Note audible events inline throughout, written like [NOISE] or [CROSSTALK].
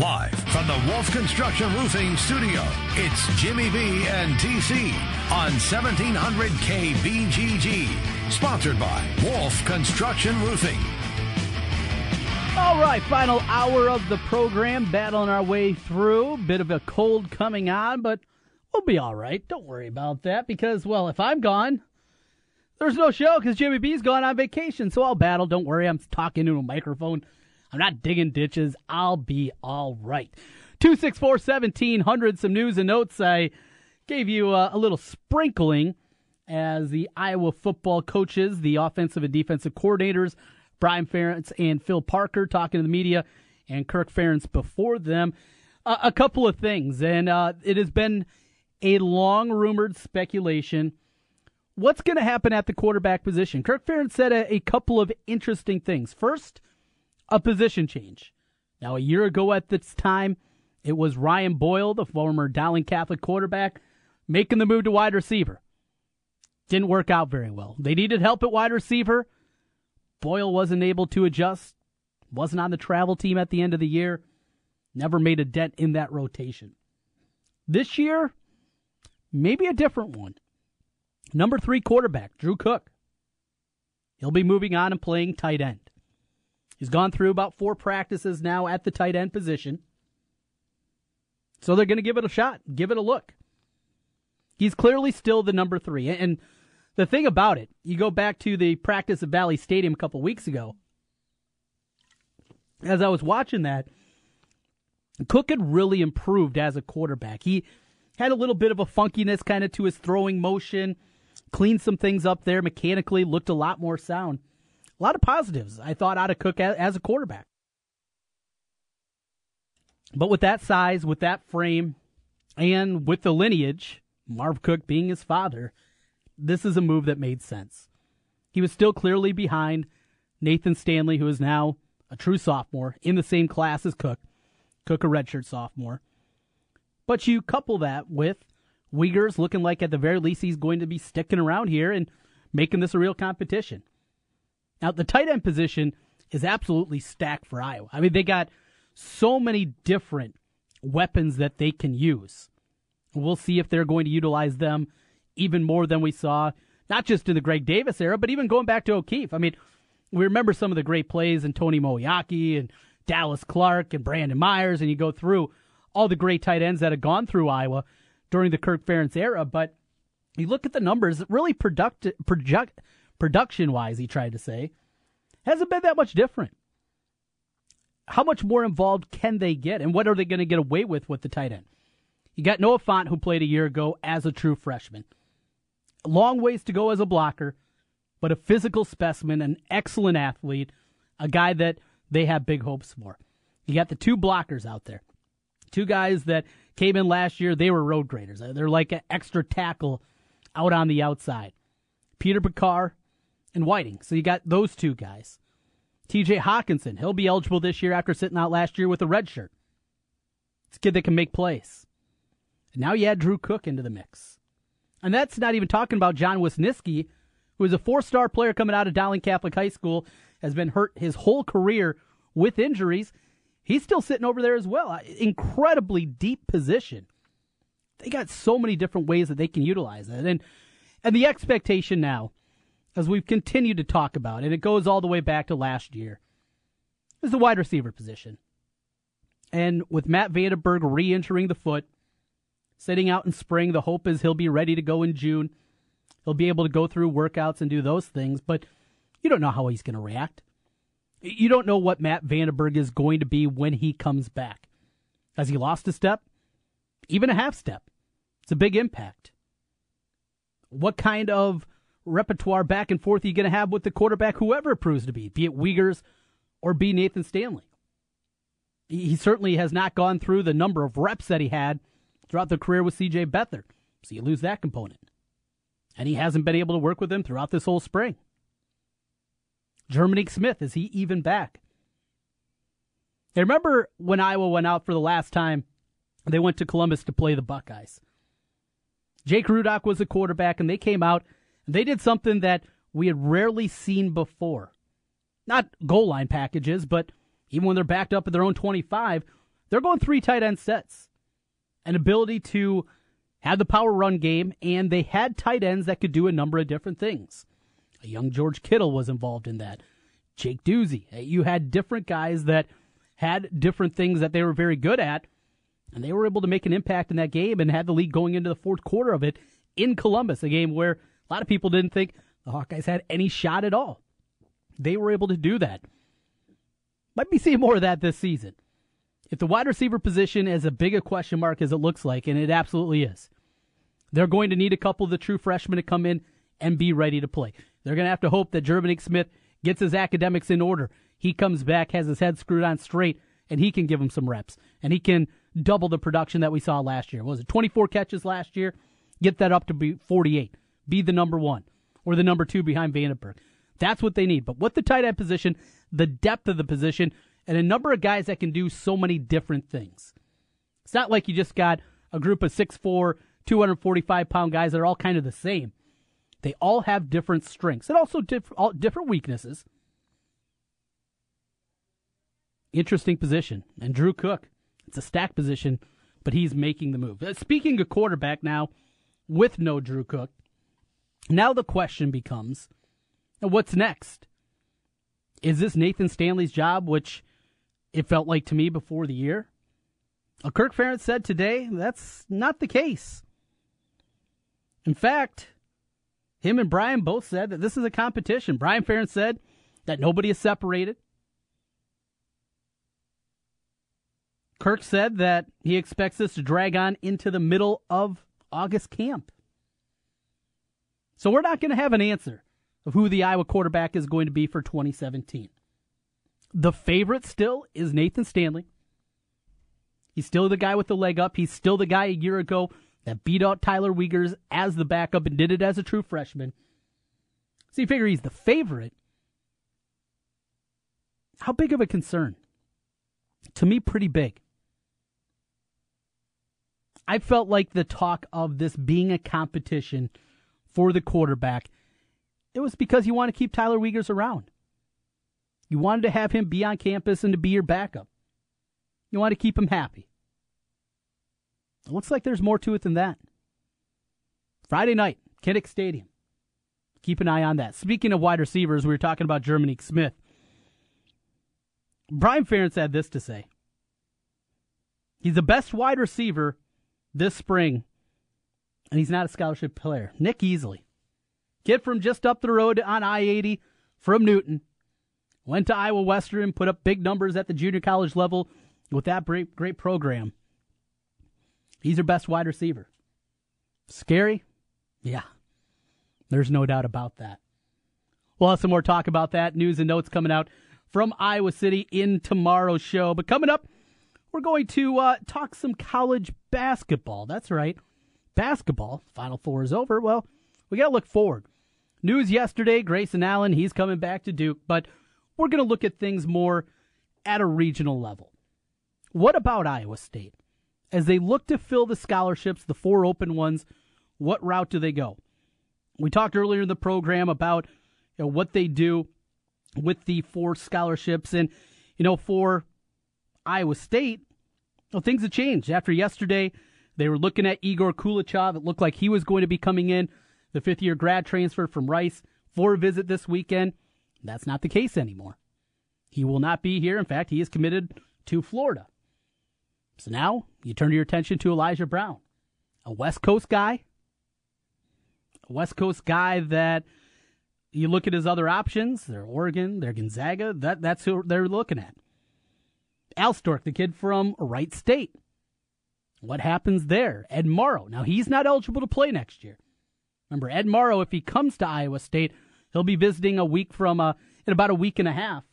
Live from the Wolf Construction Roofing Studio, it's Jimmy B and TC on 1700 KBGG. Sponsored by Wolf Construction Roofing. All right, final hour of the program, battling our way through. Bit of a cold coming on, but we'll be all right. Don't worry about that because, well, if I'm gone, there's no show because Jimmy B's gone on vacation. So I'll battle. Don't worry. I'm talking into a microphone. I'm not digging ditches. I'll be all right. 264 1700, some news and notes. I gave you a, a little sprinkling as the Iowa football coaches, the offensive and defensive coordinators, Brian Ferentz and Phil Parker talking to the media, and Kirk Ferentz before them. Uh, a couple of things, and uh, it has been a long rumored speculation. What's going to happen at the quarterback position? Kirk Ferentz said a, a couple of interesting things. First, a position change. Now, a year ago at this time, it was Ryan Boyle, the former Dowling Catholic quarterback, making the move to wide receiver. Didn't work out very well. They needed help at wide receiver. Boyle wasn't able to adjust, wasn't on the travel team at the end of the year, never made a dent in that rotation. This year, maybe a different one. Number three quarterback, Drew Cook. He'll be moving on and playing tight end. He's gone through about four practices now at the tight end position. So they're going to give it a shot, give it a look. He's clearly still the number three. And the thing about it, you go back to the practice at Valley Stadium a couple weeks ago. As I was watching that, Cook had really improved as a quarterback. He had a little bit of a funkiness kind of to his throwing motion, cleaned some things up there mechanically, looked a lot more sound a lot of positives I thought out of Cook as a quarterback. But with that size, with that frame, and with the lineage, Marv Cook being his father, this is a move that made sense. He was still clearly behind Nathan Stanley, who is now a true sophomore in the same class as Cook. Cook, a redshirt sophomore. But you couple that with Wiegers looking like at the very least he's going to be sticking around here and making this a real competition. Now, the tight end position is absolutely stacked for Iowa. I mean, they got so many different weapons that they can use. We'll see if they're going to utilize them even more than we saw, not just in the Greg Davis era, but even going back to O'Keefe. I mean, we remember some of the great plays in Tony Moeaki and Dallas Clark and Brandon Myers, and you go through all the great tight ends that have gone through Iowa during the Kirk Ferentz era. But you look at the numbers, really productive, project, production wise, he tried to say, hasn't been that much different. How much more involved can they get, and what are they going to get away with with the tight end? You got Noah Fant, who played a year ago as a true freshman. Long ways to go as a blocker, but a physical specimen, an excellent athlete, a guy that they have big hopes for. You got the two blockers out there. Two guys that came in last year, they were road graders. They're like an extra tackle out on the outside. Peter Pekar and Whiting. So you got those two guys. TJ Hockenson, he'll be eligible this year after sitting out last year with a red shirt. It's a kid that can make plays. And now you add Drew Cook into the mix. And that's not even talking about John Wisnieski, who is a four star player coming out of Dowling Catholic High School, has been hurt his whole career with injuries. He's still sitting over there as well. Uh, incredibly deep position. They got so many different ways that they can utilize it. And and the expectation now as we've continued to talk about, and it goes all the way back to last year, is the wide receiver position. And with Matt VandeBerg re entering the foot, sitting out in spring, the hope is he'll be ready to go in June. He'll be able to go through workouts and do those things, but you don't know how he's going to react. You don't know what Matt VandeBerg is going to be when he comes back. Has he lost a step? Even a half step. It's a big impact. What kind of repertoire back and forth you going to have with the quarterback, whoever it proves to be, be it Wiegers or be Nathan Stanley? He certainly has not gone through the number of reps that he had throughout the career with CJ Beathard. So you lose that component. And he hasn't been able to work with him throughout this whole spring. Jerminic Smith, is he even back? I remember when Iowa went out for the last time, they went to Columbus to play the Buckeyes. Jake Rudock was the quarterback, and they came out they did something that we had rarely seen before. Not goal line packages, but even when they're backed up at their own 25, They're going three tight end sets. An ability to have the power run game, and they had tight ends that could do a number of different things. A young George Kittle was involved in that. Jake Duzey. Eh, you had different guys that had different things that they were very good at, and they were able to make an impact in that game and had the lead going into the fourth quarter of it in Columbus, a game where a lot of people didn't think the Hawkeyes had any shot at all. They were able to do that. Might be seeing more of that this season. If the wide receiver position is a big a question mark as it looks like, and it absolutely is, they're going to need a couple of the true freshmen to come in and be ready to play. They're going to have to hope that Jerminic Smith gets his academics in order. He comes back, has his head screwed on straight, and he can give them some reps. And he can double the production that we saw last year. What was it 24 catches last year? Get that up to be 48. Be the number one or the number two behind VandeBerg. That's what they need. But with the tight end position, the depth of the position, and a number of guys that can do so many different things. It's not like you just got a group of 6'4, 245 pound guys that are all kind of the same. They all have different strengths and also diff- different weaknesses. Interesting position. And Drew Cook, it's a stack position, but he's making the move. Uh, speaking of quarterback now, with no Drew Cook, now the question becomes what's next? Is this Nathan Stanley's job, which it felt like to me before the year? Kirk Ferentz said today that's not the case. In fact, him and Brian both said that this is a competition. Brian Ferentz said that nobody is separated. Kirk said that he expects this to drag on into the middle of August camp. So we're not going to have an answer of who the Iowa quarterback is going to be for 2017. The favorite still is Nathan Stanley. He's still the guy with the leg up. He's still the guy a year ago that beat out Tyler Wiegers as the backup and did it as a true freshman. So you figure he's the favorite. How big of a concern? To me, pretty big. I felt like the talk of this being a competition for the quarterback, it was because you want to keep Tyler Wiegers around. You wanted to have him be on campus and to be your backup. You want to keep him happy. It looks like there's more to it than that. Friday night, Kinnick Stadium. Keep an eye on that. Speaking of wide receivers, we were talking about Jerminic Smith. Brian Ferentz had this to say. He's the best wide receiver this spring, and he's not a scholarship player. Nick Easley, kid from just up the road on I 80 from Newton, went to Iowa Western, put up big numbers at the junior college level with that great, great program. He's their best wide receiver. Scary? Yeah. There's no doubt about that. We'll have some more talk about that. News and notes coming out from Iowa City in tomorrow's show. But coming up, we're going to uh, talk some college basketball. That's right. Basketball. Final Four is over. Well, we got to look forward. News yesterday Grayson Allen, he's coming back to Duke, but we're going to look at things more at a regional level. What about Iowa State? as they look to fill the scholarships, the four open ones, what route do they go? We talked earlier in the program about you know, what they do with the four scholarships. And, you know, for Iowa State, well, things have changed. After yesterday, they were looking at Egor Koulechov. It looked like he was going to be coming in, the fifth year grad transfer from Rice, for a visit this weekend. That's not the case anymore. He will not be here. In fact, he is committed to Florida. So now you turn your attention to Elijah Brown, a West Coast guy, a West Coast guy that you look at his other options. They're Oregon, they're Gonzaga. That that's who they're looking at. Alstork, the kid from Wright State. What happens there? Ed Morrow. Now he's not eligible to play next year. Remember, Ed Morrow, if he comes to Iowa State, he'll be visiting a week from uh, in about a week and a half.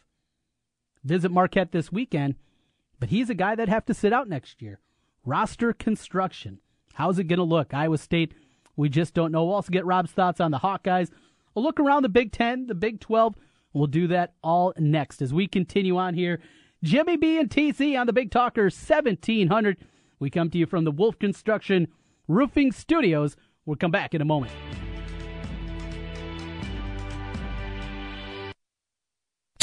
Visit Marquette this weekend. But he's a guy that'd have to sit out next year. Roster construction. How's it going to look? Iowa State, we just don't know. We'll also get Rob's thoughts on the Hawkeyes. We'll look around the Big Ten, the Big 12. We'll do that all next as we continue on here. Jimmy B and TC on the Big Talker 1700. We come to you from the Wolf Construction Roofing Studios. We'll come back in a moment.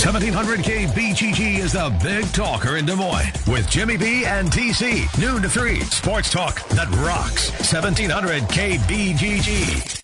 1700 KBGG is the big talker in Des Moines with Jimmy B and TC. Noon to 3. Sports talk that rocks. 1700 KBGG.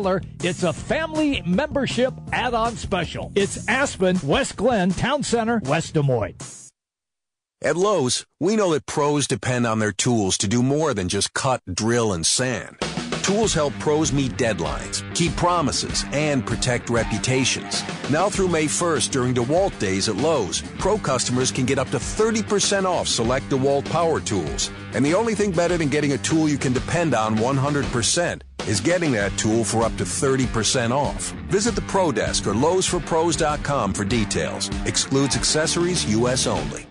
it's a family membership add on special. It's Aspen, West Glen, Town Center, West Des Moines. At Lowe's, we know that pros depend on their tools to do more than just cut, drill, and sand. Tools help pros meet deadlines, keep promises, and protect reputations. Now through May 1st during DeWalt Days at Lowe's, Pro customers can get up to 30% off select DeWalt power tools. And the only thing better than getting a tool you can depend on 100% is getting that tool for up to 30% off. Visit the Pro Desk or LowesForPros.com for details. Excludes accessories, U.S. only.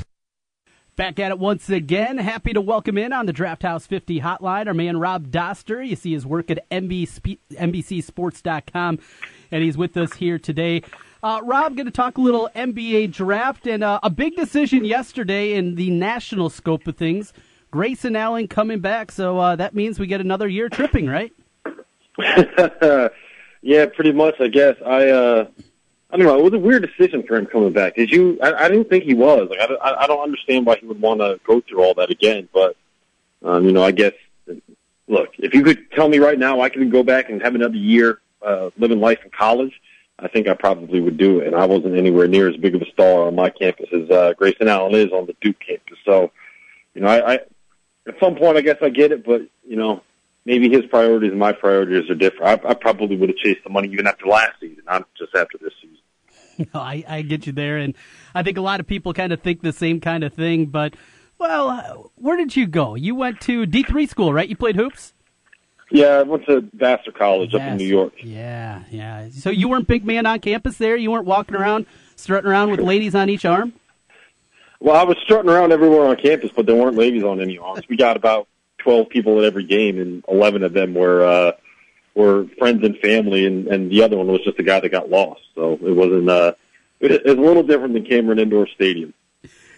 Back at it once again. Happy to welcome in on the Draft House 50 hotline our man Rob Dauster. You see his work at NBC, NBCSports.com, and he's with us here today. Uh, Rob, going to talk a little NBA draft and uh, a big decision yesterday in the national scope of things Grayson Allen coming back, so uh, that means we get another year tripping, right? [LAUGHS] yeah, pretty much. I guess I. I don't know. It was a weird decision for him coming back. Did you? I, I didn't think he was. Like, I, I don't understand why he would want to go through all that again. But, um, you know, I guess. Look, if you could tell me right now, I could go back and have another year uh, living life in college. I think I probably would do it. And I wasn't anywhere near as big of a star on my campus as uh, Grayson Allen is on the Duke campus. So, you know, I, I at some point, I guess I get it, but you know, maybe his priorities and my priorities are different. I, I probably would have chased the money even after last season, not just after this. [LAUGHS] No, I, I get you there, and I think a lot of people kind of think the same kind of thing. But, well, where did you go? You went to D three school, right? You played hoops. Yeah, I went to Vassar College Vassar. up in New York. Yeah, yeah. So you weren't big man on campus there. You weren't walking around strutting around with ladies on each arm. Well, I was strutting around everywhere on campus, but there weren't ladies on any arms. We got about twelve people at every game, and eleven of them were uh, were friends and family, and, and the other one was just a guy that got lost. So it wasn't. Uh, it, it's a little different than Cameron Indoor Stadium.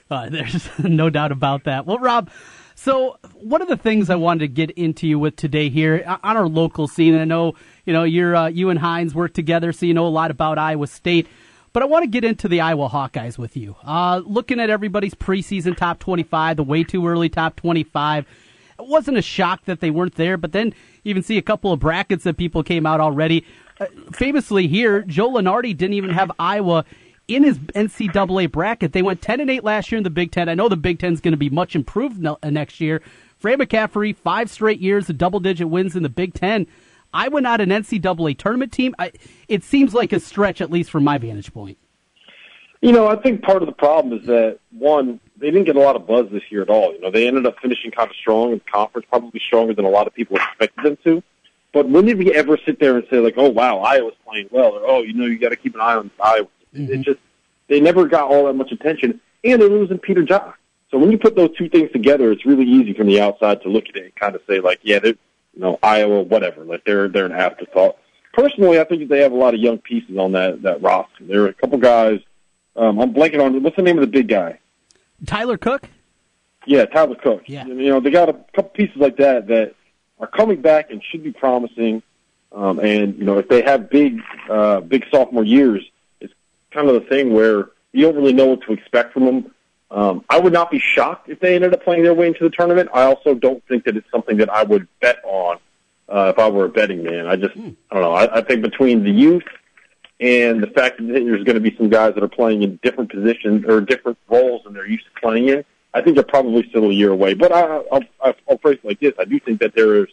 Uh, there's [LAUGHS] no doubt about that. Well, Rob, so one of the things I wanted to get into you with today here on our local scene, I know you know you're uh, you and Hines work together, so you know a lot about Iowa State. But I want to get into the Iowa Hawkeyes with you. Uh, looking at everybody's preseason top 25, the way too early top 25, it wasn't a shock that they weren't there. But then even see a couple of brackets that people came out already. Uh, famously here, Joe Lunardi didn't even have Iowa in his NCAA bracket. They went 10 and 8 last year in the Big Ten. I know the Big Ten is going to be much improved uh, next year. Fran McCaffery, five straight years of double digit wins in the Big Ten. Iowa not an NCAA tournament team. I, it seems like a stretch, at least from my vantage point. You know, I think part of the problem is that one, they didn't get a lot of buzz this year at all. You know, they ended up finishing kind of strong in the conference, probably stronger than a lot of people expected them to. But when did we ever sit there and say like, "Oh wow, Iowa's playing well," or "Oh, you know, you got to keep an eye on Iowa"? Mm-hmm. It just they never got all that much attention, and they're losing Peter Jok. So when you put those two things together, it's really easy from the outside to look at it and kind of say like, "Yeah, they're you know Iowa, whatever." Like they're they're an afterthought. Personally, I think they have a lot of young pieces on that that roster. There are a couple guys. Um, I'm blanking on what's the name of the big guy. Tyler Cook. Yeah, Tyler Cook. Yeah. You know, they got a couple pieces like that that are coming back and should be promising. Um, and you know, if they have big, uh, big sophomore years, it's kind of the thing where you don't really know what to expect from them. Um, I would not be shocked if they ended up playing their way into the tournament. I also don't think that it's something that I would bet on uh, if I were a betting man. I just, mm. I don't know. I, I think between the youth and the fact that there's going to be some guys that are playing in different positions or different roles than they're used to playing in, I think they're probably still a year away. But I, I'll, I'll phrase it like this: I do think that there is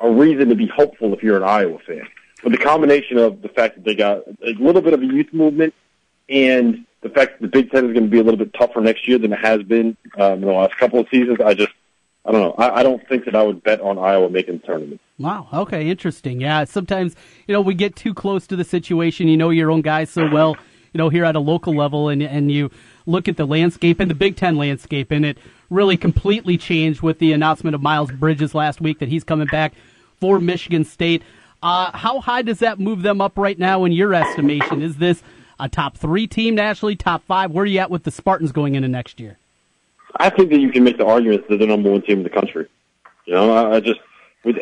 a reason to be hopeful if you're an Iowa fan. But the combination of the fact that they got a little bit of a youth movement and the fact that the Big Ten is going to be a little bit tougher next year than it has been um, in the last couple of seasons, I just I don't know. I, I don't think that I would bet on Iowa making the tournament. Wow. Okay. Interesting. Yeah. Sometimes you know we get too close to the situation. You know your own guys so well. You know here at a local level, and and you look at the landscape and the Big Ten landscape, and it really completely changed with the announcement of Miles Bridges last week that he's coming back for Michigan State. Uh, how high does that move them up right now in your estimation? Is this a top three team nationally, top five? Where are you at with the Spartans going into next year? I think that you can make the argument that they're the number one team in the country. You know, I, I just with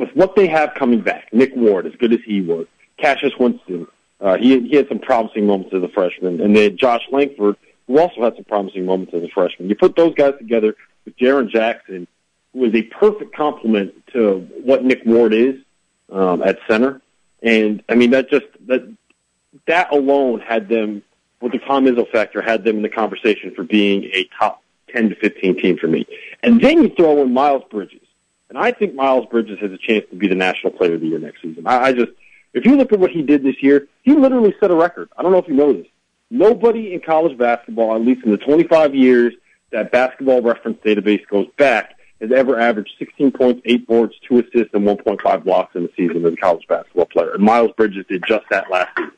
with what they have coming back, Nick Ward, as good as he was, Cassius Winston, uh, he he had some promising moments as a freshman, and then Josh Langford, who also had some promising moments as a freshman. You put those guys together with Jaren Jackson, who is a perfect complement to what Nick Ward is um, at center, and I mean that just that that alone had them with the Tom Izzo factor had them in the conversation for being a top 10 to 15 team for me. And then you throw in Miles Bridges. And I think Miles Bridges has a chance to be the national player of the year next season. I, I just, if you look at what he did this year, he literally set a record. I don't know if you know this. Nobody in college basketball, at least in the 25 years that basketball reference database goes back, has ever averaged 16 points, 8 boards, 2 assists, and 1.5 blocks in a season as a college basketball player. And Miles Bridges did just that last season.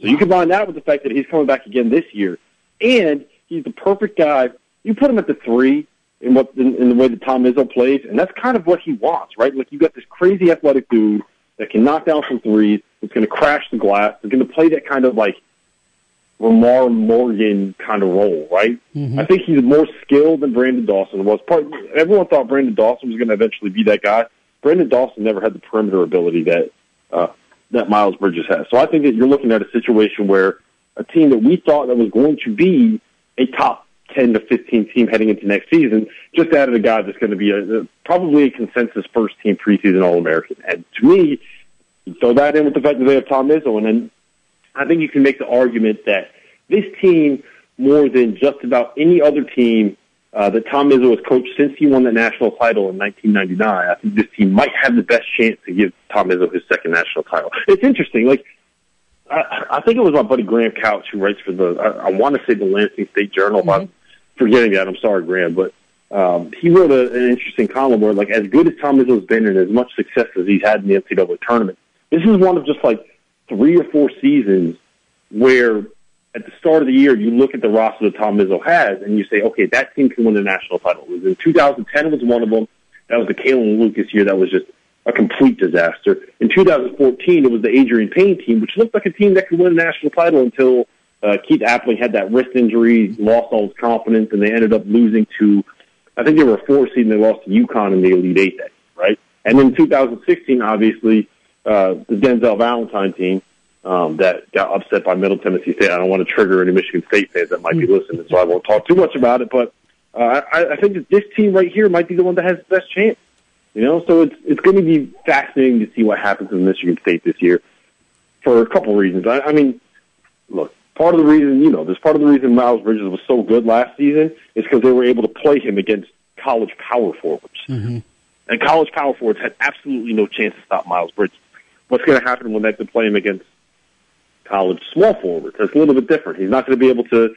So you combine that with the fact that he's coming back again this year, and he's the perfect guy you put him at the three in what in, in the way that Tom Izzo plays, and that's kind of what he wants, right? Like you got this crazy athletic dude that can knock down some threes, that's going to crash the glass, that's going to play that kind of like Lamar Morgan kind of role, right? Mm-hmm. I think he's more skilled than Branden Dawson was. Part everyone thought Branden Dawson was going to eventually be that guy. Branden Dawson never had the perimeter ability that uh, that Miles Bridges has. So I think that you're looking at a situation where a team that we thought that was going to be a top 10 to 15 team heading into next season just added a guy that's going to be a, a probably a consensus first team preseason All American. And to me, throw that in with the fact that they have Tom Izzo, and then I think you can make the argument that this team, more than just about any other team uh, that Tom Izzo has coached since he won the national title in 1999, I think this team might have the best chance to give Tom Izzo his second national title. It's interesting, like. I, I think it was my buddy Graham Couch who writes for the, I, I want to say the Lansing State Journal. Mm-hmm. I'm forgetting that. I'm sorry, Graham, but um, he wrote a, an interesting column where, like, as good as Tom Izzo's been and as much success as he's had in the NCAA tournament, this is one of just like three or four seasons where at the start of the year you look at the roster that Tom Izzo has and you say, okay, that team can win the national title. It was in 2010 was one of them. That was the Kalin Lucas year. That was just a complete disaster. In 2014, it was the Adreian Payne team, which looked like a team that could win a national title until uh, Keith Appling had that wrist injury, lost all his confidence, and they ended up losing to, I think they were a four seed and they lost to UConn in the Elite Eight, day, right? And then 2016, obviously, uh, the Denzel Valentine team um, that got upset by Middle Tennessee State. I don't want to trigger any Michigan State fans that might be listening, so I won't talk too much about it. But uh, I, I think that this team right here might be the one that has the best chance. You know, so it's it's going to be fascinating to see what happens in Michigan State this year for a couple reasons. I, I mean, look, part of the reason, you know, there's part of the reason Miles Bridges was so good last season is because they were able to play him against college power forwards. Mm-hmm. And college power forwards had absolutely no chance to stop Miles Bridges. What's going to happen when they have to play him against college small forwards? It's a little bit different. He's not going to be able to.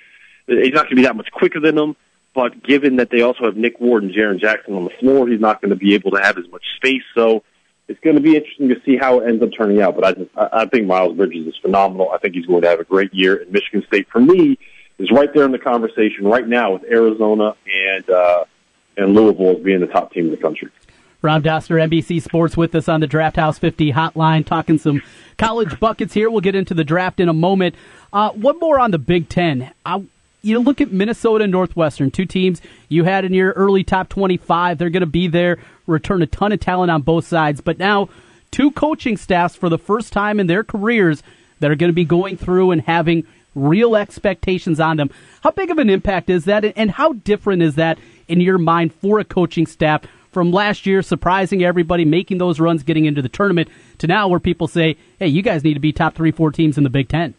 He's not going to be that much quicker than them. But given that they also have Nick Ward and Jaren Jackson on the floor, he's not going to be able to have as much space. So it's going to be interesting to see how it ends up turning out. But I just, I think Miles Bridges is phenomenal. I think he's going to have a great year. And Michigan State, for me, is right there in the conversation right now with Arizona and uh, and Louisville as being the top team in the country. Rob Dauster, NBC Sports, with us on the Draft House 50 hotline, talking some college buckets here. We'll get into the draft in a moment. Uh, one more on the Big Ten. I, you look at Minnesota and Northwestern, two teams you had in your early top 25. They're going to be there, return a ton of talent on both sides. But now, two coaching staffs for the first time in their careers that are going to be going through and having real expectations on them. How big of an impact is that, and how different is that in your mind for a coaching staff from last year, surprising everybody, making those runs, getting into the tournament, to now where people say, hey, you guys need to be top three, four teams in the Big Ten?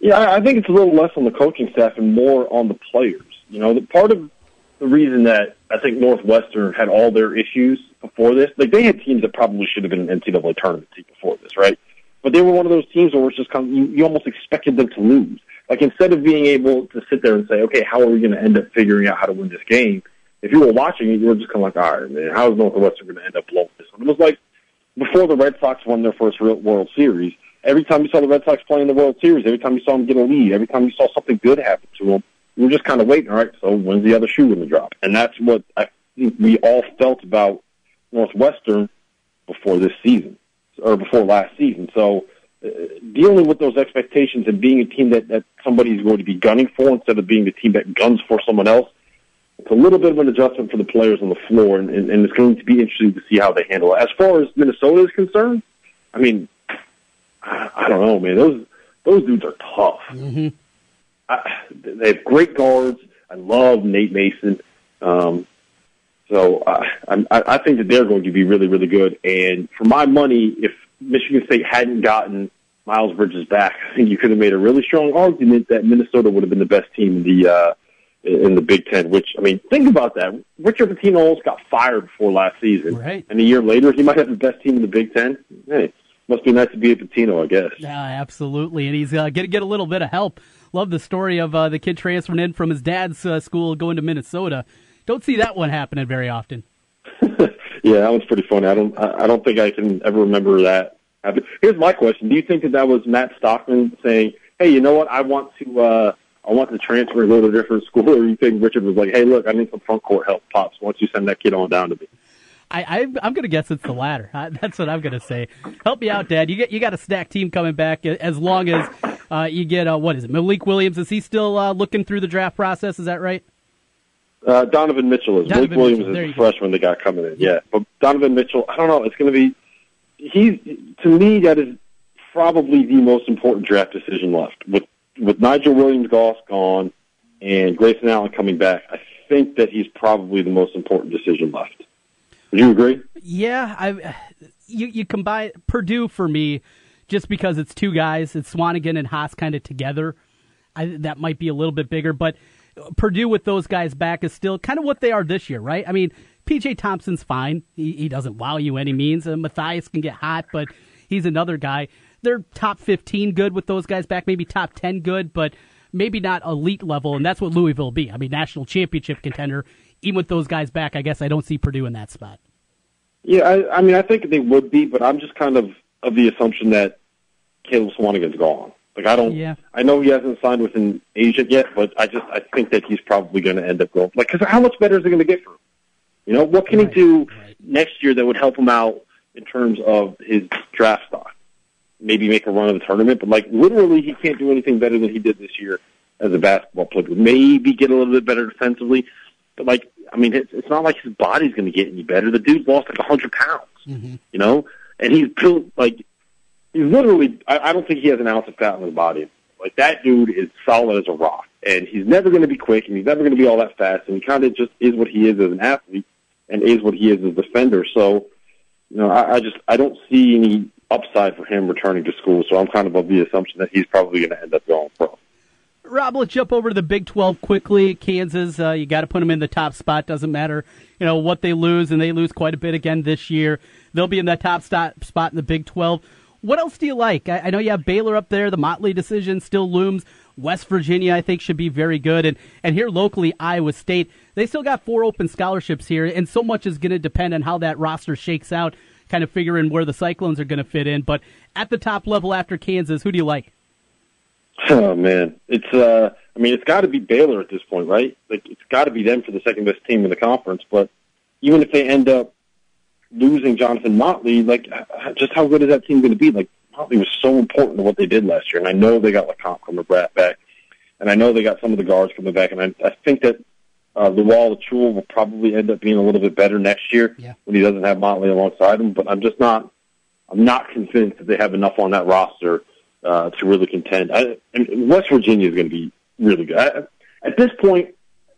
Yeah, I think it's a little less on the coaching staff and more on the players. You know, the part of the reason that I think Northwestern had all their issues before this, like they had teams that probably should have been an NCAA tournament team before this, right? But they were one of those teams where it's just kind of, you, you almost expected them to lose. Like instead of being able to sit there and say, okay, how are we going to end up figuring out how to win this game? If you were watching it, you were just kind of like, all right, man, how is Northwestern going to end up blowing this one? It was like before the Red Sox won their first World Series. Every time you saw the Red Sox play in the World Series, every time you saw them get a lead, every time you saw something good happen to them, you were just kind of waiting. All right, so when's the other shoe going to drop? And that's what I think we all felt about Northwestern before this season or before last season. So uh, dealing with those expectations and being a team that, that somebody's going to be gunning for instead of being the team that guns for someone else, it's a little bit of an adjustment for the players on the floor, and, and, and it's going to be interesting to see how they handle it. As far as Minnesota is concerned, I mean, I don't know, man. Those those dudes are tough. Mm-hmm. I, they have great guards. I love Nate Mason. Um, so I, I, I think that they're going to be really, really good. And for my money, if Michigan State hadn't gotten Miles Bridges back, I [LAUGHS] think you could have made a really strong argument that Minnesota would have been the best team in the uh, in the Big Ten. Which I mean, think about that. Richard Pitino almost got fired before last season, Right. and a year later, he might have the best team in the Big Ten. Hey, must be nice to be a Pitino, I guess. Yeah, absolutely. And he's uh, going to get a little bit of help. Love the story of uh, the kid transferring in from his dad's uh, school going to Minnesota. Don't see that one happening very often. [LAUGHS] yeah, that one's pretty funny. I don't. I don't think I can ever remember that. Here's my question: Do you think that that was Matz Stockman saying, "Hey, you know what? I want to. uh I want to transfer and go to a different school," or you think Richard was like, "Hey, look, I need some front court help, pops. Why don't you send that kid on down to me?" I, I I'm going to guess it's the latter. I, that's what I'm going to say. Help me out, Dad. You get you got a stack team coming back as long as Uh, you get uh, what is it? Malik Williams. Is he still uh, looking through the draft process? Is that right? Uh, Donovan Mitchell is. Donovan Malik Williams Mitchell, is the go. freshman that got coming in. Yeah, but Donovan Mitchell, I don't know. It's going to be. He's to me that is probably the most important draft decision left. With with Nigel Williams Goss gone and Grayson Allen coming back, I think that he's probably the most important decision left. Would you agree? Yeah, I you you combine Purdue for me just because it's two guys, it's Swanigan and Haas kind of together. I, that might be a little bit bigger, but Purdue with those guys back is still kind of what they are this year, right? I mean, PJ Thompson's fine. He, he doesn't wow you any means. Uh, Mathias can get hot, but he's another guy. They're top 15 good with those guys back, maybe top 10 good, but maybe not elite level, and that's what Louisville will be. I mean, national championship contender. Even with those guys back, I guess I don't see Purdue in that spot. Yeah, I, I mean, I think they would be, but I'm just kind of of the assumption that Caleb Swanigan's gone. Like, I don't. Yeah. I know he hasn't signed with an agent yet, but I just I think that he's probably going to end up going. Like, because how much better is he going to get for him? You know, what can Right, he do right. next year that would help him out in terms of his draft stock? Maybe make a run of the tournament, but like literally, he can't do anything better than he did this year as a basketball player. Maybe get a little bit better defensively, but like, I mean, it's, it's not like his body's going to get any better. The dude's lost like a hundred pounds, mm-hmm. you know, and he's built like he's literally. I, I don't think he has an ounce of fat in his body. Like that dude is solid as a rock, and he's never going to be quick, and he's never going to be all that fast, and he kind of just is what he is as an athlete, and is what he is as a defender. So, you know, I, I just I don't see any upside for him returning to school. So I'm kind of of the assumption that he's probably going to end up going pro. Rob, let's jump over to the Big 12 quickly. Kansas, uh, you got to put them in the top spot. Doesn't matter, you know, what they lose, and they lose quite a bit again this year. They'll be in that top st- spot in the Big 12. What else do you like? I, I know you have Baylor up there. The Motley decision still looms. West Virginia, I think, should be very good. And, and here locally, Iowa State, they still got four open scholarships here, and so much is going to depend on how that roster shakes out, kind of figuring where the Cyclones are going to fit in. But at the top level after Kansas, who do you like? Oh man, it's uh, I mean, it's got to be Baylor at this point, right? Like, it's got to be them for the second best team in the conference. But even if they end up losing Jonathan Motley, like, just how good is that team going to be? Like, Motley was so important to what they did last year, and I know they got Lecomte coming back, back, and I know they got some of the guards coming back, and I, I think that uh, the Lual-Acuil will probably end up being a little bit better next year Yeah. when he doesn't have Motley alongside him. But I'm just not, I'm not convinced that they have enough on that roster uh, to really contend. I, and West Virginia is going to be really good. I, at this point,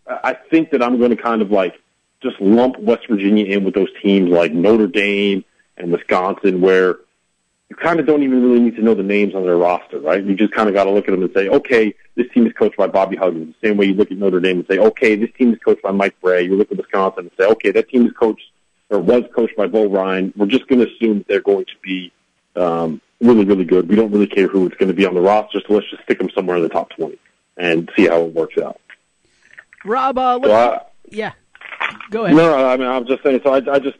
I think that I'm going to kind of like just lump West Virginia in with those teams like Notre Dame and Wisconsin, where you kind of don't even really need to know the names on their roster, right? You just kind of got to look at them and say, okay, this team is coached by Bobby Huggins. The same way you look at Notre Dame and say, okay, this team is coached by Mike Brey. You look at Wisconsin and say, okay, that team is coached or was coached by Bo Ryan. We're just going to assume that they're going to be um, really, really good. We don't really care who it's going to be on the roster, so let's just stick them somewhere in the top 20 and see how it works out. Rob, uh, So I, yeah, go ahead. No, I mean, I'm just saying. So I, I just,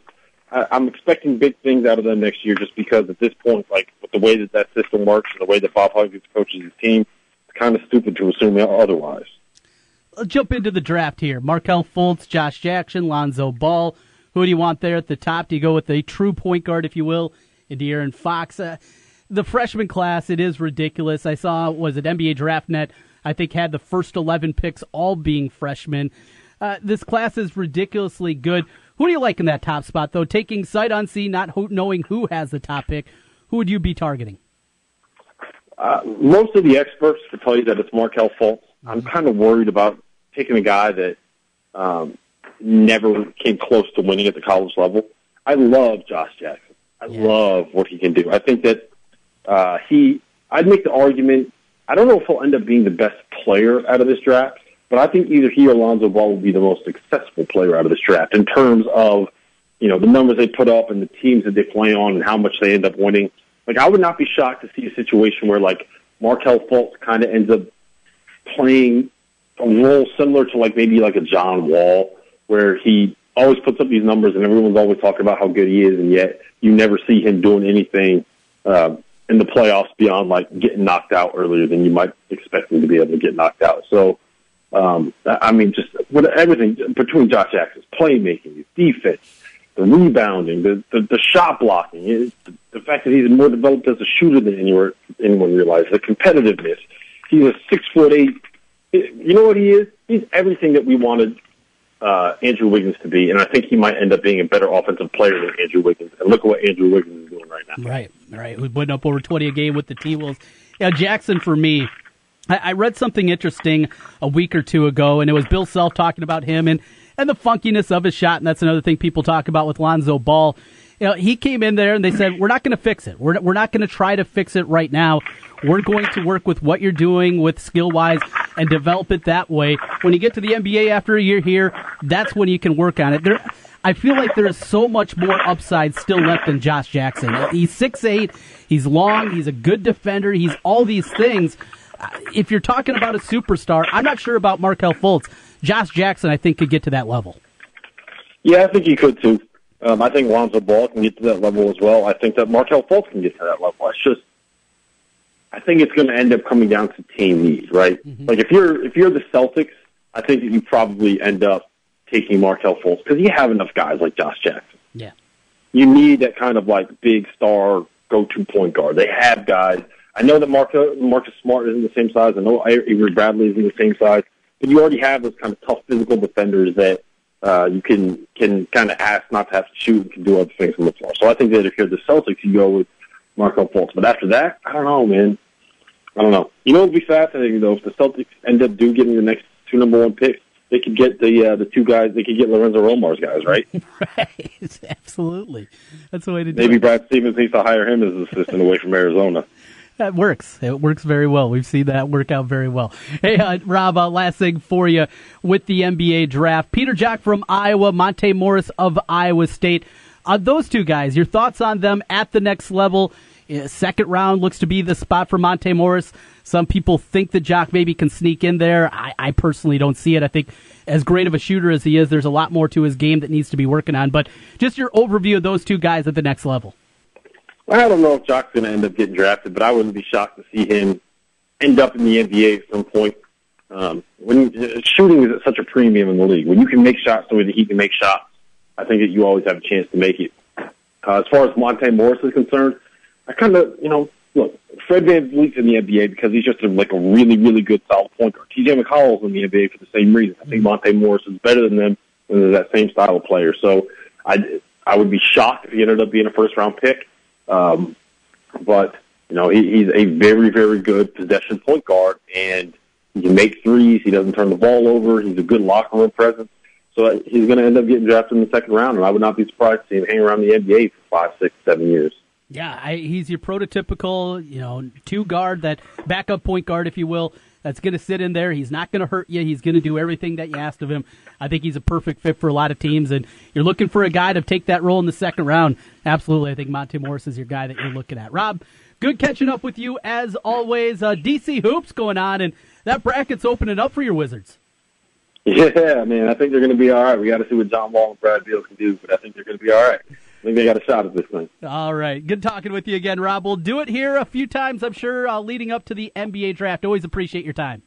I, I'm expecting big things out of them next year, just because at this point, like with the way that that system works and the way that Bob Huggins coaches his team, it's kind of stupid to assume otherwise. Let's jump into the draft here. Markelle Fultz, Josh Jackson, Lonzo Ball. Who do you want there at the top? Do you go with a true point guard, if you will, in De'Aaron Fox? Uh, the freshman class, it is ridiculous. I saw, was it NBA DraftNet, I think had the first 11 picks all being freshmen. Uh, this class is ridiculously good. Who do you like in that top spot, though? Taking sight unseen, not who, knowing who has the top pick, who would you be targeting? Uh, most of the experts will tell you that it's Markelle Fultz. I'm kind of worried about picking a guy that um, never came close to winning at the college level. I love Josh Jackson. I Yeah. love what he can do. I think that uh, he. I'd make the argument. I don't know if he'll end up being the best player out of this draft, but I think either he or Lonzo Ball will be the most successful player out of this draft in terms of you know the numbers they put up and the teams that they play on and how much they end up winning. Like I would not be shocked to see a situation where like Markelle Fultz kind of ends up playing a role similar to like maybe like a John Wall, where he always puts up these numbers and everyone's always talking about how good he is, and yet you never see him doing anything uh, in the playoffs beyond like getting knocked out earlier than you might expect him to be able to get knocked out. So, um, I mean, just what everything between Josh Jackson's playmaking, his defense, the rebounding, the the, the shot blocking, it, the, the fact that he's more developed as a shooter than anyone anyone realized, the competitiveness. He's a six foot eight. You know what he is? He's everything that we wanted uh, Andrew Wiggins to be, and I think he might end up being a better offensive player than Andrew Wiggins. And look at what Andrew Wiggins is doing right now. Right, right. We're putting up over 20 a game with the T Wolves. Yeah, Jackson for me. I, I read something interesting a week or two ago, and it was Bill Self talking about him and, and the funkiness of his shot, and that's another thing people talk about with Lonzo Ball. You know, he came in there and they said, "We're not going to fix it. We're we're not going to try to fix it right now. We're going to work with what you're doing with skill wise and develop it that way. When you get to the NBA after a year here, that's when you can work on it. There, I feel like there is so much more upside still left in Josh Jackson. He's six eight. He's long. He's a good defender. He's all these things. If you're talking about a superstar, I'm not sure about Markelle Fultz. Josh Jackson, I think, could get to that level. Yeah, I think he could too. Um, I think Lonzo Ball can get to that level as well. I think that Markelle Fultz can get to that level. It's just I think it's going to end up coming down to team need, right? Mm-hmm. Like if you're if you're the Celtics, I think that you probably end up taking Markelle Fultz because you have enough guys like Josh Jackson. Yeah, you need that kind of like big star go-to point guard. They have guys. I know that Marcus, Marcus Smart isn't the same size. I know Avery Bradley isn't the same size, but you already have those kind of tough physical defenders that uh, you can can kind of ask not to have to shoot and can do other things on the floor. So I think that if you're the Celtics, you go with Markelle Fultz. But after that, I don't know, man. I don't know. You know, it'd be fascinating though if the Celtics end up do getting the next two number one picks. They could get the uh, the two guys. They could get Lorenzo Romar's guys, right? [LAUGHS] right. [LAUGHS] Absolutely. That's the way to do Maybe it. Maybe Brad Stevens needs to hire him as an assistant away from Arizona. That works. It works very well. We've seen that work out very well. Hey, uh, Rob, uh, last thing for you with the NBA draft. Peter Jok from Iowa, Monte Morris of Iowa State. Uh, those two guys, your thoughts on them at the next level? Second round looks to be the spot for Monte Morris. Some people think that Jok maybe can sneak in there. I, I, personally don't see it. I think as great of a shooter as he is, there's a lot more to his game that needs to be working on. But just your overview of those two guys at the next level. I don't know if Jok's going to end up getting drafted, but I wouldn't be shocked to see him end up in the NBA at some point. Um, when uh, shooting is at such a premium in the league, when you can make shots the way that he can make shots, I think that you always have a chance to make it. Uh, as far as Monte Morris is concerned, I kind of, you know, look, Fred VanVleet's in the NBA because he's just a, like a really, really good solid point guard. TJ McConnell's in the NBA for the same reason. I think Monte Morris is better than them and they're that same style of player. So I, I would be shocked if he ended up being a first round pick. Um, but, you know, he, he's a very, very good possession point guard and he can make threes. He doesn't turn the ball over. He's a good locker room presence. So he's going to end up getting drafted in the second round, and I would not be surprised to see him hang around the NBA for five, six, seven years. Yeah, I, he's your prototypical, you know, two guard, that backup point guard, if you will, that's going to sit in there. He's not going to hurt you. He's going to do everything that you asked of him. I think he's a perfect fit for a lot of teams, and you're looking for a guy to take that role in the second round. Absolutely, I think Monte Morris is your guy that you're looking at. Rob, good catching up with you as always. Uh, DC hoops going on, and that bracket's opening up for your Wizards. [LAUGHS] Yeah, man, I think they're going to be all right. We got to see what John Wall and Brad Beal can do, but I think they're going to be all right. I think they got a shot at this thing. All right. Good talking with you again, Rob. We'll do it here a few times, I'm sure, uh, leading up to the NBA draft. Always appreciate your time.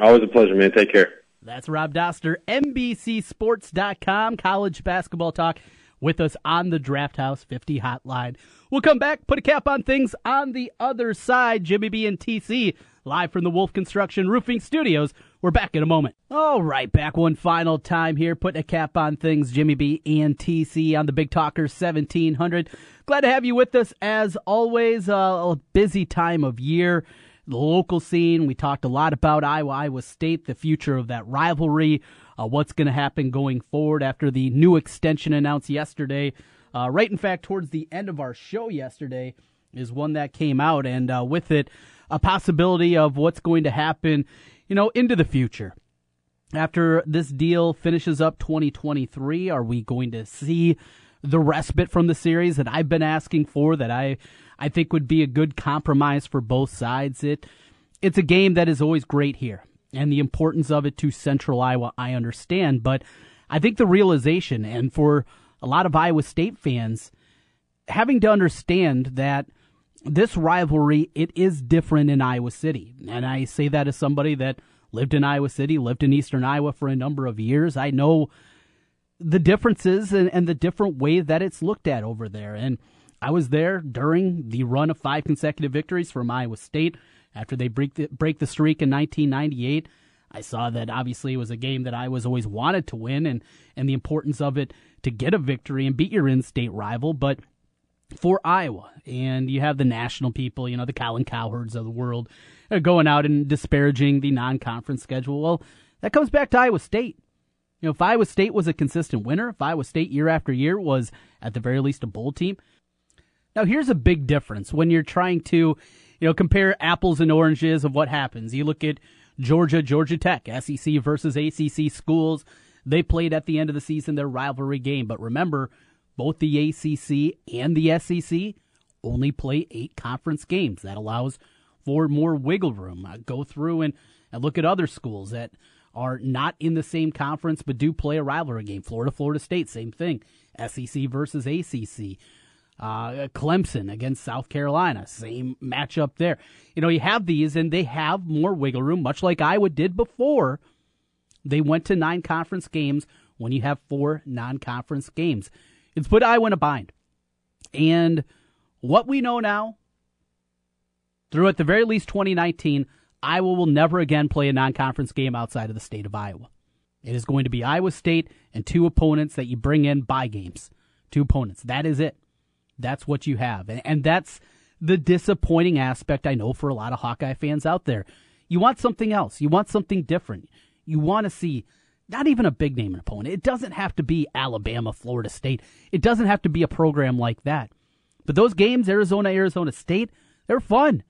Always a pleasure, man. Take care. That's Rob Dauster, NBCSports.com, college basketball talk with us on the Draft House 50 hotline. We'll come back, put a cap on things on the other side. Jimmy B and TC live from the Wolf Construction Roofing Studios. We're back in a moment. All right, back one final time here, putting a cap on things. Jimmy B and TC on the Big Talker 1700. Glad to have you with us as always. Uh, a busy time of year. The local scene. We talked a lot about Iowa, Iowa State, the future of that rivalry, uh, what's going to happen going forward after the new extension announced yesterday. Uh, right, in fact, towards the end of our show yesterday is one that came out, and uh, with it, a possibility of what's going to happen, you know, into the future. After this deal finishes up 2023, are we going to see the respite from the series that I've been asking for that I I think would be a good compromise for both sides? It it's a game that is always great here and the importance of it to Central Iowa I understand, but I think the realization and for a lot of Iowa State fans having to understand that this rivalry it is different in Iowa City. And I say that as somebody that lived in Iowa City, lived in eastern Iowa for a number of years. I know the differences and, and the different way that it's looked at over there. And I was there during the run of five consecutive victories from Iowa State after they break the, break the streak in 1998. I saw that obviously it was a game that I was always wanted to win and, and the importance of it to get a victory and beat your in state rival. But for Iowa, and you have the national people, you know, the Colin Cowherds of the world, uh, going out and disparaging the non conference schedule. Well, that comes back to Iowa State. You know, if Iowa State was a consistent winner, if Iowa State year after year was at the very least a bowl team. Now, here's a big difference when you're trying to, you know, compare apples and oranges of what happens. You look at Georgia, Georgia Tech, SEC versus ACC schools. They played at the end of the season their rivalry game. But remember, both the ACC and the SEC only play eight conference games. That allows for more wiggle room. I go through and, and look at other schools that are not in the same conference but do play a rivalry game. Florida, Florida State, same thing. SEC versus ACC. Uh, Clemson against South Carolina, same matchup there. You know, you have these and they have more wiggle room, much like Iowa did before they went to nine conference games when you have four non conference games. It's put Iowa in a bind. And what we know now, through at the very least 2019, Iowa will never again play a non conference game outside of the state of Iowa. It is going to be Iowa State and two opponents that you bring in by games. Two opponents. That is it. That's what you have. And, and that's the disappointing aspect I know for a lot of Hawkeye fans out there. You want something else. You want something different. You want to see not even a big name opponent. It doesn't have to be Alabama, Florida State. It doesn't have to be a program like that. But those games, Arizona, Arizona State, they're fun.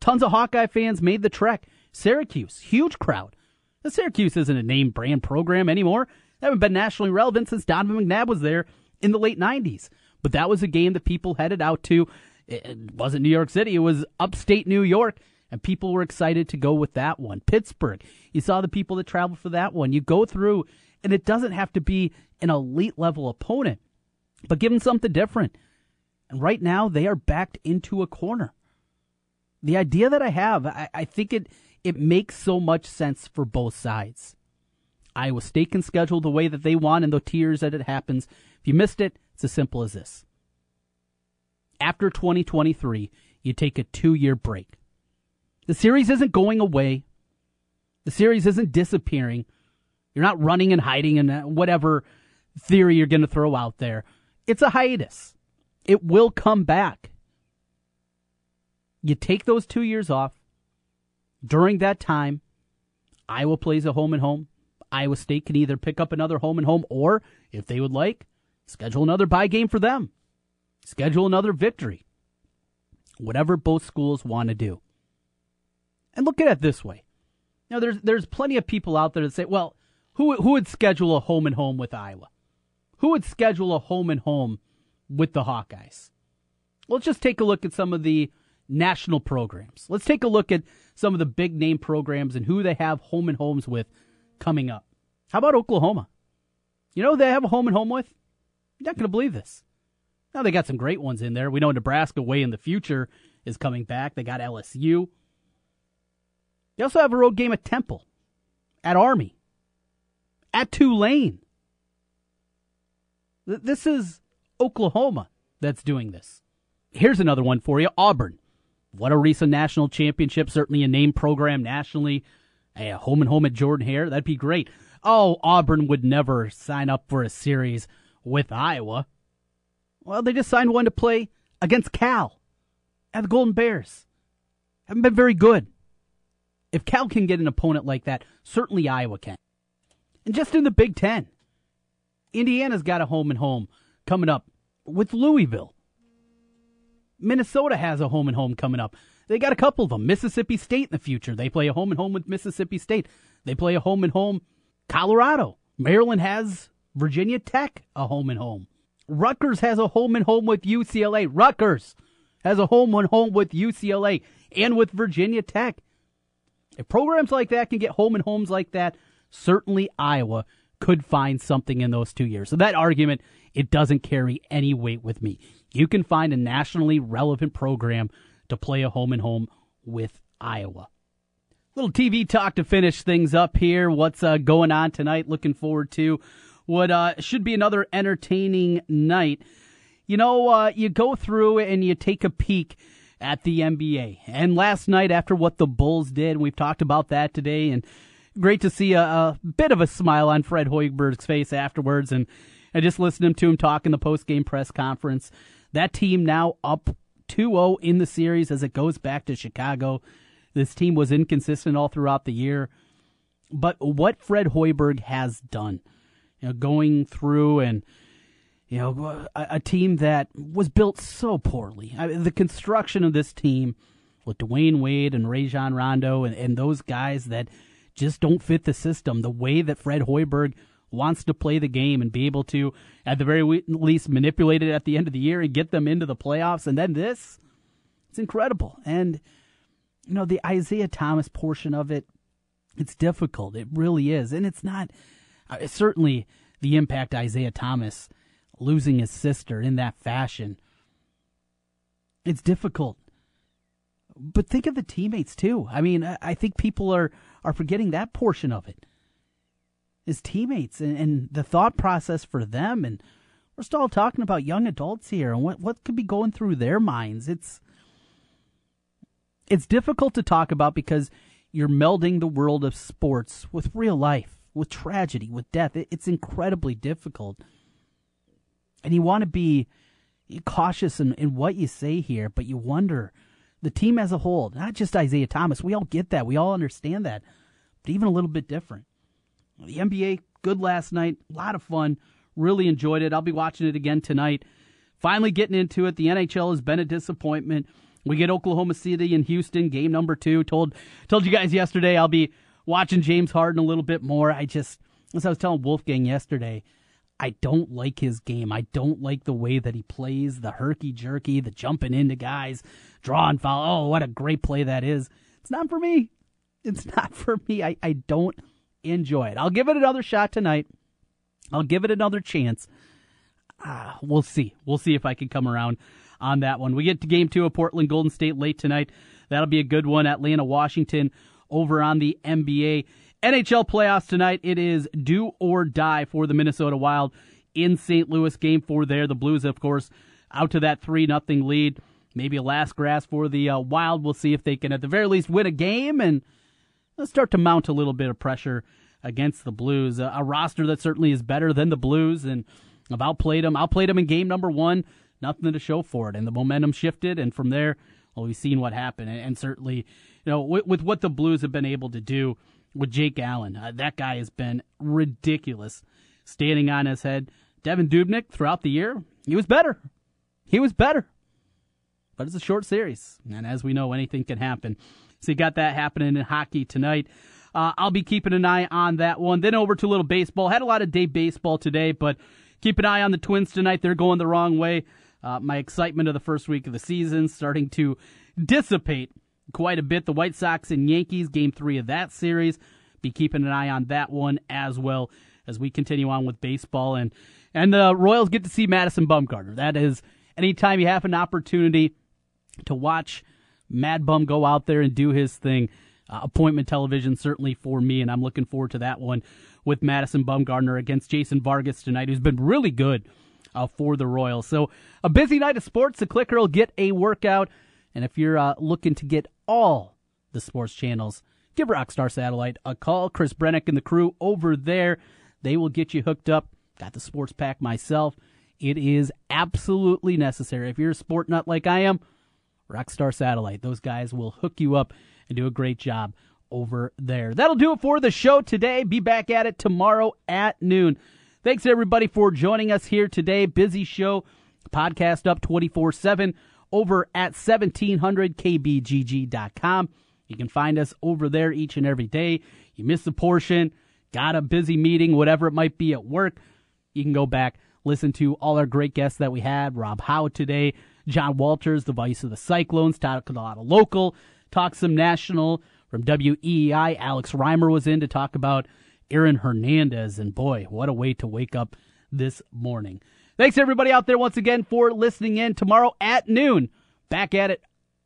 Tons of Hawkeye fans made the trek. Syracuse, huge crowd. The Syracuse isn't a name brand program anymore. They haven't been nationally relevant since Donovan McNabb was there in the late 90s. But that was a game that people headed out to. It wasn't New York City, it was upstate New York, and people were excited to go with that one. Pittsburgh, you saw the people that traveled for that one. You go through, and it doesn't have to be an elite level opponent, but give them something different. And right now, they are backed into a corner. The idea that I have, I, I think it it makes so much sense for both sides. Iowa State can schedule the way that they want in the tiers that it happens. If you missed it, it's as simple as this. After 2023, you take a two year break. The series isn't going away. The series isn't disappearing. You're not running and hiding and whatever theory you're going to throw out there. It's a hiatus. It will come back. You take those two years off. During that time, Iowa plays a home and home. Iowa State can either pick up another home and home or, if they would like, schedule another bye game for them. Schedule another victory. Whatever both schools want to do. And look at it this way. Now, there's there's plenty of people out there that say, well, who who would schedule a home and home with Iowa? Who would schedule a home and home with the Hawkeyes? Let's just take a look at some of the national programs. Let's take a look at some of the big name programs and who they have home and homes with coming up. How about Oklahoma? You know they have a home and home with? You're not going to believe this. Now they got some great ones in there. We know Nebraska way in the future is coming back. They got LSU. They also have a road game at Temple, at Army, at Tulane. This is Oklahoma that's doing this. Here's another one for you Auburn. What a recent national championship, certainly a name program nationally. A home and home at Jordan Hare, that'd be great. Oh, Auburn would never sign up for a series with Iowa. Well, they just signed one to play against Cal and the Golden Bears. Haven't been very good. If Cal can get an opponent like that, certainly Iowa can. And just in the Big Ten, Indiana's got a home and home coming up with Louisville. Minnesota has a home and home coming up. They got a couple of them. Mississippi State in the future. They play a home and home with Mississippi State. They play a home and home Colorado. Maryland has Virginia Tech a home and home. Rutgers has a home and home with UCLA. Rutgers has a home and home with UCLA and with Virginia Tech. If programs like that can get home and homes like that, certainly Iowa could find something in those two years. So that argument, it doesn't carry any weight with me you can find a nationally relevant program to play a home and home with Iowa. Little TV talk to finish things up here. What's uh, going on tonight? Looking forward to what uh, should be another entertaining night. You know, uh, you go through and you take a peek at the NBA. And last night, after what the Bulls did, we've talked about that today, and great to see a, a bit of a smile on Fred Hoiberg's face afterwards. And I just listened to him talk in the post game press conference. That team now up 2 0 in the series as it goes back to Chicago. This team was inconsistent all throughout the year. But what Fred Hoiberg has done, you know, going through and you know, a, a, team that was built so poorly. I mean, the construction of this team with Dwyane Wade and Rajon Rondo and, and those guys that just don't fit the system. The way that Fred Hoiberg wants to play the game and be able to, at the very least, manipulate it at the end of the year and get them into the playoffs. And then this, it's incredible. And, you know, the Isaiah Thomas portion of it, it's difficult. It really is. And it's not, uh, certainly the impact Isaiah Thomas losing his sister in that fashion. It's difficult. But think of the teammates too. I mean, I think people are, are forgetting that portion of it his teammates and, and the thought process for them. And we're still talking about young adults here and what, what could be going through their minds. It's it's difficult to talk about because you're melding the world of sports with real life, with tragedy, with death. It, it's incredibly difficult. And you want to be cautious in, in what you say here, but you wonder the team as a whole, not just Isaiah Thomas. We all get that. We all understand that. But even a little bit different. The NBA, good last night. A lot of fun. Really enjoyed it. I'll be watching it again tonight. Finally getting into it. The NHL has been a disappointment. We get Oklahoma City and Houston, game number two. Told told you guys yesterday I'll be watching James Harden a little bit more. I just, as I was telling Wolfgang yesterday, I don't like his game. I don't like the way that he plays, the herky jerky, the jumping into guys, drawing foul. Oh, what a great play that is. It's not for me. It's [LAUGHS] not for me. I, I don't enjoy it. I'll give it another shot tonight. I'll give it another chance. Ah, we'll see. We'll see if I can come around on that one. We get to game two of Portland Golden State late tonight. That'll be a good one. Atlanta, Washington over on the NBA. NHL playoffs tonight. It is do or die for the Minnesota Wild in St. Louis. Game four there. The Blues, of course, out to that 3 nothing lead. Maybe a last grasp for the uh, Wild. We'll see if they can, at the very least, win a game and – start to mount a little bit of pressure against the Blues. A, a roster that certainly is better than the Blues, and I've outplayed them. Outplayed them in game number one. Nothing to show for it, and the momentum shifted, and from there, well, we've seen what happened. And, and certainly, you know, with, with, what the Blues have been able to do with Jake Allen, uh, that guy has been ridiculous, standing on his head. Devan Dubnyk throughout the year, he was better. He was better. But it's a short series, and as we know, anything can happen. So you got that happening in hockey tonight. Uh, I'll be keeping an eye on that one. Then over to a little baseball. Had a lot of day baseball today, but keep an eye on the Twins tonight. They're going the wrong way. Uh, my excitement of the first week of the season starting to dissipate quite a bit. The White Sox and Yankees, game three of that series. Be keeping an eye on that one as well as we continue on with baseball. And, and the Royals get to see Madison Bumgarner. That is anytime you have an opportunity to watch – Mad Bum go out there and do his thing. Uh, appointment television certainly for me, and I'm looking forward to that one with Madison Bumgarner against Jason Vargas tonight, who's been really good uh, for the Royals. So a busy night of sports. The clicker will get a workout, and if you're uh, looking to get all the sports channels, give Rockstar Satellite a call. Chris Brennick and the crew over there, they will get you hooked up. Got the sports pack myself. It is absolutely necessary. If you're a sport nut like I am, Rockstar Satellite. Those guys will hook you up and do a great job over there. That'll do it for the show today. Be back at it tomorrow at noon. Thanks everybody for joining us here today. Busy show. Podcast up 24 7 over at 1700kbgg.com. You can find us over there each and every day. You missed a portion, got a busy meeting, whatever it might be at work, you can go back, listen to all our great guests that we had. Rob Howe today, John Walters, the voice of the Cyclones, talked a lot of local, talked some national. From WEEI, Alex Reimer was in to talk about Aaron Hernandez. And boy, what a way to wake up this morning. Thanks everybody out there once again for listening in. Tomorrow at noon, back at it,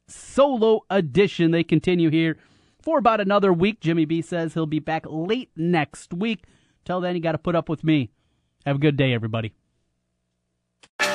solo edition. They continue here for about another week. Jimmy B says he'll be back late next week. Till then, you got to put up with me. Have a good day, everybody.